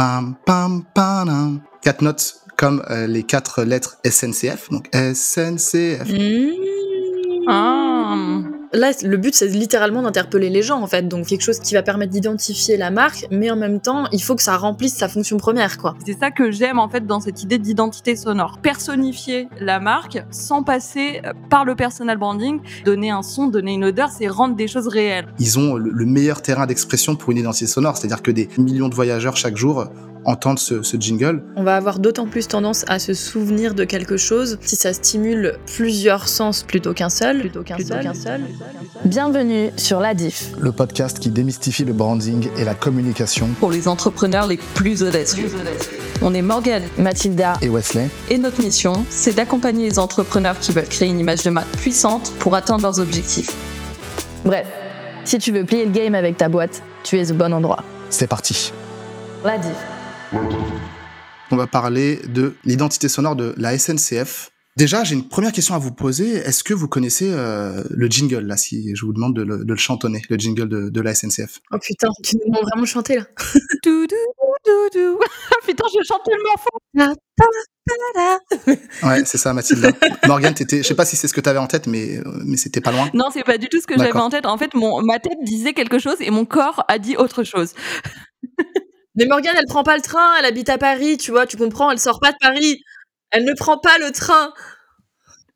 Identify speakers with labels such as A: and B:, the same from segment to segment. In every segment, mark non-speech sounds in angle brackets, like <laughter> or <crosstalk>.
A: pam pam pam. Quatre notes comme euh, les quatre lettres SNCF, donc SNCF.
B: Mmh. Là, le but, c'est littéralement d'interpeller les gens, en fait. Donc, quelque chose qui va permettre d'identifier la marque, mais en même temps, il faut que ça remplisse sa fonction première, quoi.
C: C'est ça que j'aime, en fait, dans cette idée d'identité sonore. Personnifier la marque sans passer euh, par le personal branding, donner un son, donner une odeur, c'est rendre des choses réelles.
A: Ils ont le meilleur terrain d'expression pour une identité sonore, c'est-à-dire que des millions de voyageurs chaque jour entendre ce, jingle.
B: On va avoir d'autant plus tendance à se souvenir de quelque chose si ça stimule plusieurs sens plutôt qu'un seul. Plutôt qu'un seul.
D: Bienvenue sur La Diff,
A: le podcast qui démystifie le branding et la communication
C: pour les entrepreneurs les plus audacieux. On est Morgan,
D: Mathilda
A: et Wesley.
C: Et notre mission, c'est d'accompagner les entrepreneurs qui veulent créer une image de marque puissante pour atteindre leurs objectifs.
D: Bref, si tu veux plier le game avec ta boîte, tu es au bon endroit.
A: C'est parti.
D: La Diff.
A: On va parler de l'identité sonore de la SNCF. Déjà, j'ai une première question à vous poser. Est-ce que vous connaissez euh, le jingle, là, si je vous demande de le, chantonner, le jingle de, la SNCF
B: Oh putain, tu nous demandes vraiment chanter, là. <laughs> <laughs>
C: putain, je chante tellement
A: fort. ouais, c'est ça, Mathilde. Morgane, je sais pas si c'est ce que tu avais en tête, mais, mais c'était pas loin.
C: Non, c'est pas du tout ce que j'avais en tête. En fait, mon, ma tête disait quelque chose et mon corps a dit autre chose.
B: Mais Morgane, elle prend pas le train, elle habite à Paris, tu vois, tu comprends, elle sort pas de Paris. Elle ne prend pas le train.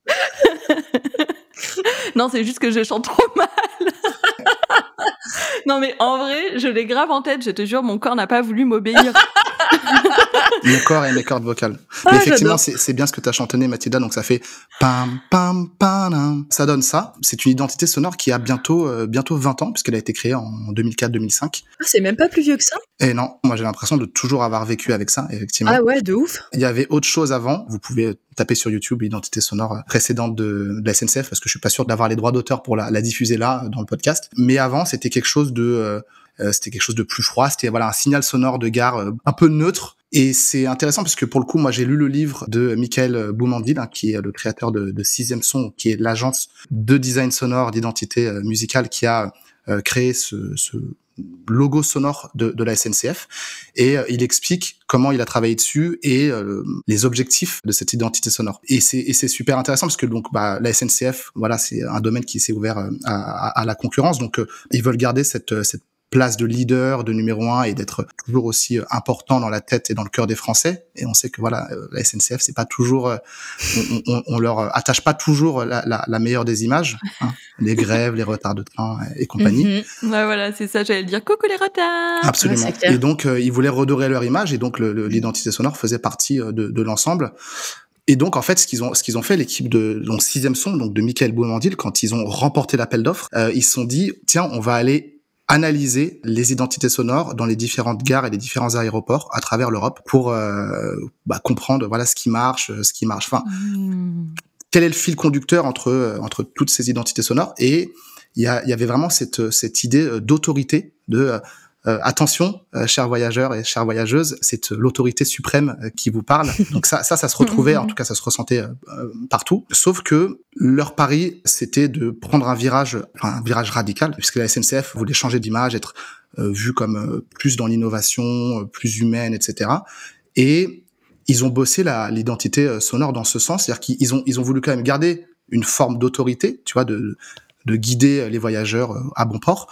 B: <laughs>
C: non, c'est juste que je chante trop mal. <laughs> <laughs> non, mais en vrai, je l'ai grave en tête, je te jure, mon corps n'a pas voulu m'obéir. <laughs>
A: mon corps et mes cordes vocales. Ah, mais effectivement, c'est bien ce que tu as chantonné, Mathilda, donc ça fait pam, pam, pam, Ça donne ça. C'est une identité sonore qui a bientôt, euh, bientôt 20 ans, puisqu'elle a été créée en 2004-2005.
B: Ah, c'est même pas plus vieux que ça
A: Et non, moi j'ai l'impression de toujours avoir vécu avec ça, effectivement.
B: Ah ouais, de ouf.
A: Il y avait autre chose avant, vous pouvez taper sur YouTube l'identité sonore précédente de, la SNCF, parce que je suis pas sûr d'avoir les droits d'auteur pour la, la, diffuser là, dans le podcast. Mais avant, c'était quelque chose de... Euh, euh, c'était quelque chose de plus froid. C'était voilà un signal sonore de gare euh, un peu neutre. Et c'est intéressant parce que pour le coup, moi j'ai lu le livre de Michael Boumandil, hein, qui est le créateur de, de Sixième Son, qui est l'agence de design sonore, d'identité musicale, qui a créé ce, ce logo sonore de, la SNCF et il explique comment il a travaillé dessus et les objectifs de cette identité sonore. Et c'est super intéressant parce que donc bah la SNCF voilà c'est un domaine qui s'est ouvert à, à, la concurrence. Donc ils veulent garder cette place de leader, de numéro un et d'être toujours aussi euh, important dans la tête et dans le cœur des Français. Et on sait que voilà, euh, la SNCF, c'est pas toujours, euh, on, on, leur attache pas toujours la, la, la meilleure des images, hein. les grèves, les retards de train et compagnie.
C: Mhm. Ouais, voilà, c'est ça. J'allais dire coucou les retards.
A: Absolument. et donc ils voulaient redorer leur image et donc l'identité sonore faisait partie de, de l'ensemble. Et donc en fait, ce qu'ils ont, ce qu'ils ont fait, l'équipe de donc sixième son, donc de Michael Boumandil, quand ils ont remporté l'appel d'offres, ils se sont dit tiens, on va aller analyser les identités sonores dans les différentes gares et les différents aéroports à travers l'Europe pour euh, bah, comprendre voilà ce qui marche, ce qui marche. Enfin, mmh. quel est le fil conducteur entre entre toutes ces identités sonores? Et il y, a, y avait vraiment cette cette idée euh, d'autorité de euh, attention, euh, chers voyageurs et chères voyageuses, c'est l'autorité suprême euh, qui vous parle. <laughs> Donc ça, ça, ça se retrouvait, en tout cas, ça se ressentait partout. Sauf que leur pari, c'était de prendre un virage, un virage radical, puisque la SNCF voulait changer d'image, être vue comme plus dans l'innovation, plus humaine, etc. Et ils ont bossé l'identité sonore dans ce sens, c'est-à-dire qu'ils ont, ils ont voulu quand même garder une forme d'autorité, tu vois, de, de guider les voyageurs à bon port,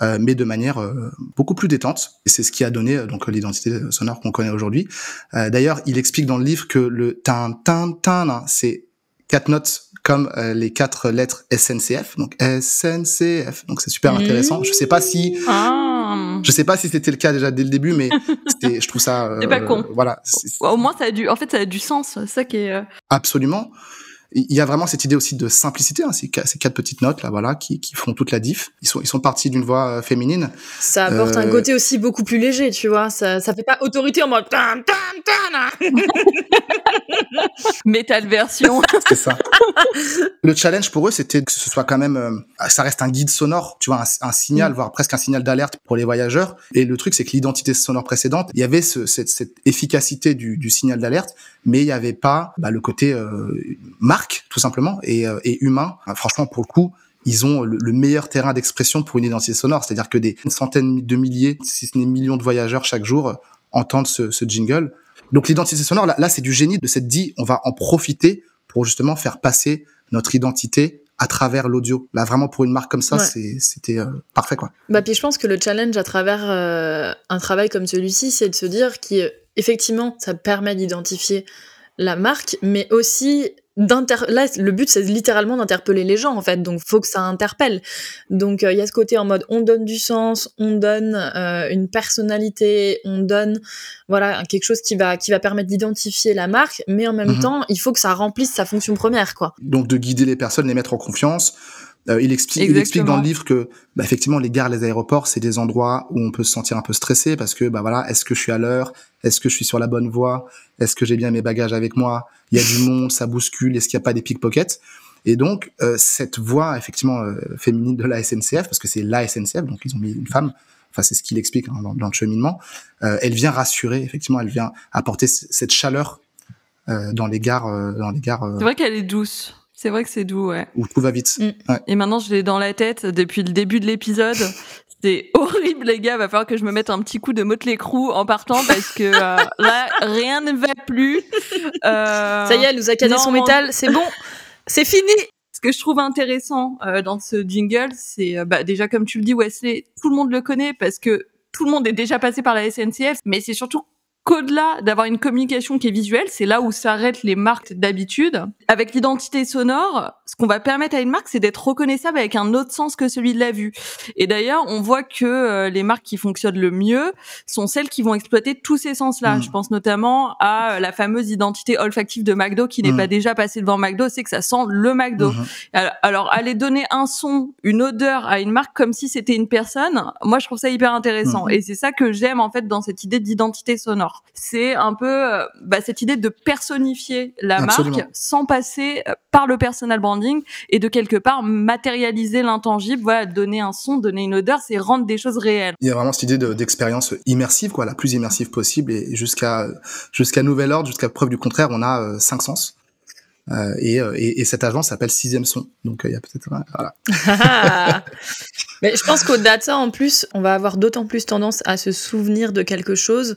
A: euh, mais de manière euh, beaucoup plus détente. Et c'est ce qui a donné euh, donc l'identité sonore qu'on connaît aujourd'hui. D'ailleurs, il explique dans le livre que le tin tin tin, c'est quatre notes comme les quatre lettres SNCF, donc SNCF. Donc c'est super intéressant. Je sais pas si, ah. je sais pas si c'était le cas déjà dès le début, mais <laughs> je trouve ça.
C: c'est pas con.
A: Voilà.
C: Au moins ça a du, en fait ça a du sens. Ça qui est.
A: Absolument il y a vraiment cette idée aussi de simplicité, hein, ces, quatre petites notes là, voilà, qui, qui font toute la diff. Ils sont, ils sont partis d'une voix euh, féminine.
B: Ça apporte un euh, côté aussi beaucoup plus léger, tu vois. Ça, ça fait pas autorité en mode. <laughs>
C: Metal version. <laughs>
A: C'est ça. Le challenge pour eux, c'était que ce soit quand même, euh, ça reste un guide sonore, tu vois, un, signal, mm. voire presque un signal d'alerte pour les voyageurs. Et le truc, c'est que l'identité sonore précédente, il y avait ce, cette, cette, efficacité du, du signal d'alerte, mais il n'y avait pas bah, le côté euh, marque, tout simplement, et, euh, et humain. franchement, pour le coup, ils ont le, meilleur terrain d'expression pour une identité sonore. C'est-à-dire que des centaines de milliers, si ce n'est millions de voyageurs chaque jour entendre ce, ce jingle. Donc l'identité sonore, là, là c'est du génie de cette dit, on va en profiter pour justement faire passer notre identité à travers l'audio. Là, vraiment pour une marque comme ça,
B: Ouais.
A: c'était euh, parfait quoi.
B: Bah, puis je pense que le challenge à travers euh, un travail comme celui-ci, c'est de se dire qu'effectivement, ça permet d'identifier la marque, mais aussi. Là, le but, c'est littéralement d'interpeller les gens, en fait. Donc, faut que ça interpelle. Donc, euh, il y a ce côté en mode, on donne du sens, on donne euh, une personnalité, on donne, voilà, quelque chose qui va, qui va permettre d'identifier la marque, mais en même
A: Mhm.
B: temps, il faut que ça remplisse sa fonction première, quoi.
A: Donc de guider les personnes, les mettre en confiance. Euh, il, explique, il explique dans le livre que bah, effectivement les gares, les aéroports, c'est des endroits où on peut se sentir un peu stressé parce que bah voilà, est-ce que je suis à l'heure, est-ce que je suis sur la bonne voie, est-ce que j'ai bien mes bagages avec moi, il y a du <laughs> monde, ça bouscule, est-ce qu'il n'y a pas des pickpockets? Et donc euh, cette voix effectivement euh, féminine de la SNCF, parce que c'est la SNCF, donc ils ont mis une femme. Enfin, c'est ce qu'il explique hein, dans, dans le cheminement. Euh, elle vient rassurer, effectivement, elle vient apporter cette chaleur euh, dans les gares, euh, dans les gares
C: C'est vrai qu'elle est douce. C'est vrai que c'est doux, ouais.
A: où tout va vite.
C: Et maintenant, je l'ai dans la tête depuis le début de l'épisode. <laughs> C'est horrible, les gars. Va falloir que je me mette un petit coup de Motley Crue en partant parce que euh, <laughs> là, rien ne va plus. Euh,
B: Ça y est, elle nous a casé
C: non,
B: son métal, c'est bon, c'est fini
C: Ce que je trouve intéressant euh, dans ce jingle, c'est euh, bah, déjà comme tu le dis, Wesley, tout le monde le connaît parce que tout le monde est déjà passé par la SNCF, mais c'est surtout qu'au-delà d'avoir une communication qui est visuelle, c'est là où s'arrêtent les marques d'habitude. Avec l'identité sonore, ce qu'on va permettre à une marque, c'est d'être reconnaissable avec un autre sens que celui de la vue. Et d'ailleurs, on voit que euh, les marques qui fonctionnent le mieux sont celles qui vont exploiter tous ces sens-là.
A: Mm.
C: Je pense notamment à euh, la fameuse identité olfactive de McDo qui n'est
A: Mm.
C: pas déjà passée devant McDo, c'est que ça sent le McDo.
A: Mhm.
C: Alors, alors, aller donner un son, une odeur à une marque comme si c'était une personne, moi je trouve ça hyper intéressant. Et c'est ça que j'aime en fait dans cette idée d'identité sonore. C'est un peu euh, bah, cette idée de personnifier la
A: Absolument.
C: marque sans passer euh, par le personal branding et de quelque part matérialiser l'intangible. Voilà, donner un son, donner une odeur, c'est rendre des choses réelles.
A: Il y a vraiment cette idée de- d'expérience immersive, quoi, la plus immersive possible, et jusqu'à jusqu'à nouvel ordre, jusqu'à preuve du contraire, on a euh, cinq sens. Euh, et, et, et cette agence s'appelle Sixième Son. Donc euh, il y a peut-être voilà. <laughs>
B: Mais je pense qu'au-delà de ça, en plus, on va avoir d'autant plus tendance à se souvenir de quelque chose.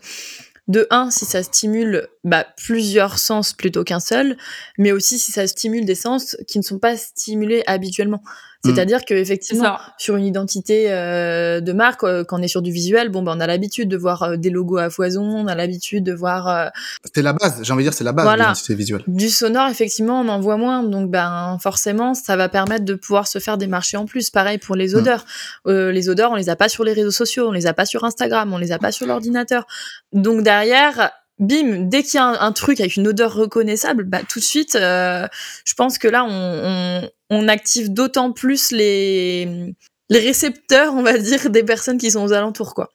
B: De un, si ça stimule bah, plusieurs sens plutôt qu'un seul, mais aussi si ça stimule des sens qui ne sont pas stimulés habituellement.
A: Mm.
B: C'est-à-dire que effectivement, sur une identité euh, de marque, euh, quand on est sur du visuel, bon, ben, on a l'habitude de voir euh, des logos à foison, on a l'habitude de voir euh,
A: C'est la base. J'ai envie de dire, c'est la base
B: Voilà.
A: de l'identité visuelle.
B: du sonore. Effectivement, on en voit moins, donc ben forcément, ça va permettre de pouvoir se faire des marchés en plus. Pareil pour les
A: Mm.
B: odeurs. Euh, les odeurs, on les a pas sur les réseaux sociaux, on les a pas sur Instagram, on les a pas sur l'ordinateur. Donc derrière. Bim, dès qu'il y a un, un truc avec une odeur reconnaissable, bah tout de suite, euh, je pense que là, on, on, on active d'autant plus les, les récepteurs, on va dire, des personnes qui sont aux alentours, quoi.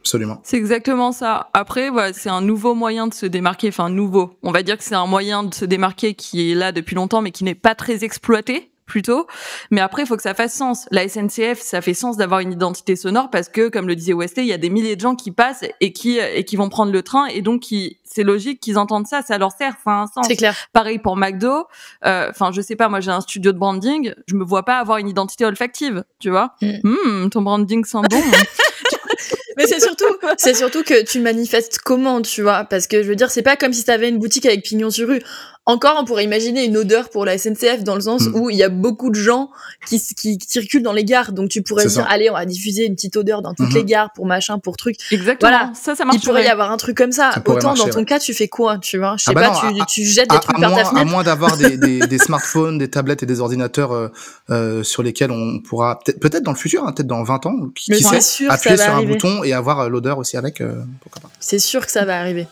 A: Absolument.
C: C'est exactement ça. Après, voilà, c'est un nouveau moyen de se démarquer. Enfin, nouveau. On va dire que c'est un moyen de se démarquer qui est là depuis longtemps, mais qui n'est pas très exploité plutôt. Mais après, il faut que ça fasse sens. La SNCF, ça fait sens d'avoir une identité sonore parce que, comme le disait Wesley, il y a des milliers de gens qui passent et qui et qui vont prendre le train et donc c'est logique qu'ils entendent ça, ça leur sert, ça a un sens.
B: C'est clair.
C: Pareil pour McDo. euh, Enfin, je sais pas, moi j'ai un studio de branding, je me vois pas avoir une identité olfactive, tu vois.
B: Mm.
C: Hmm, ton branding sent bon. <laughs>
B: Mais c'est surtout, c'est surtout que tu manifestes comment, tu vois? Parce que je veux dire, c'est pas comme si t'avais une boutique avec pignon sur rue. Encore, on pourrait imaginer une odeur pour la SNCF dans le sens
A: Mm.
B: où il y a beaucoup de gens qui, circulent dans les gares. Donc tu pourrais dire,
A: ça.
B: allez, on va diffuser une petite odeur dans toutes
A: Mhm.
B: les gares pour machin, pour truc.
C: Exactement.
B: Voilà.
C: Ça, ça
B: Il
C: marche.
B: pourrait y avoir un truc comme ça. Autant dans ton
A: ouais.
B: cas, tu fais quoi, tu vois? Je sais
A: Ah bah
B: pas,
A: non,
B: tu,
A: à-
B: tu jettes des
A: À,
B: trucs
A: à
B: par ta
A: moins, à
B: fenêtre.
A: moins d'avoir des, des, <laughs> des smartphones, des tablettes et des ordinateurs euh, euh, sur lesquels on pourra peut-être dans le futur, hein, peut-être dans 20 ans, qui, qui sait,
B: sûr
A: appuyer sur un bouton et avoir euh, l'odeur aussi avec. euh, pourquoi pas.
B: C'est sûr que ça va arriver.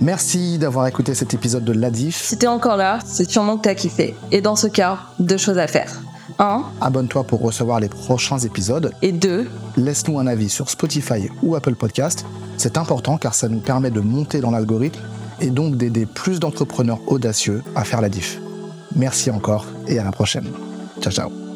A: Merci d'avoir écouté cet épisode de l'Adif.
D: Si t'es encore là, c'est sûrement que t'as kiffé. Et dans ce cas, deux choses à faire. Un,
A: Abonne-toi pour recevoir les prochains épisodes.
D: et deux,
A: Laisse-nous un avis sur Spotify ou Apple Podcast. C'est important car ça nous permet de monter dans l'algorithme et donc d'aider plus d'entrepreneurs audacieux à faire la diff. Merci encore et à la prochaine. Ciao ciao.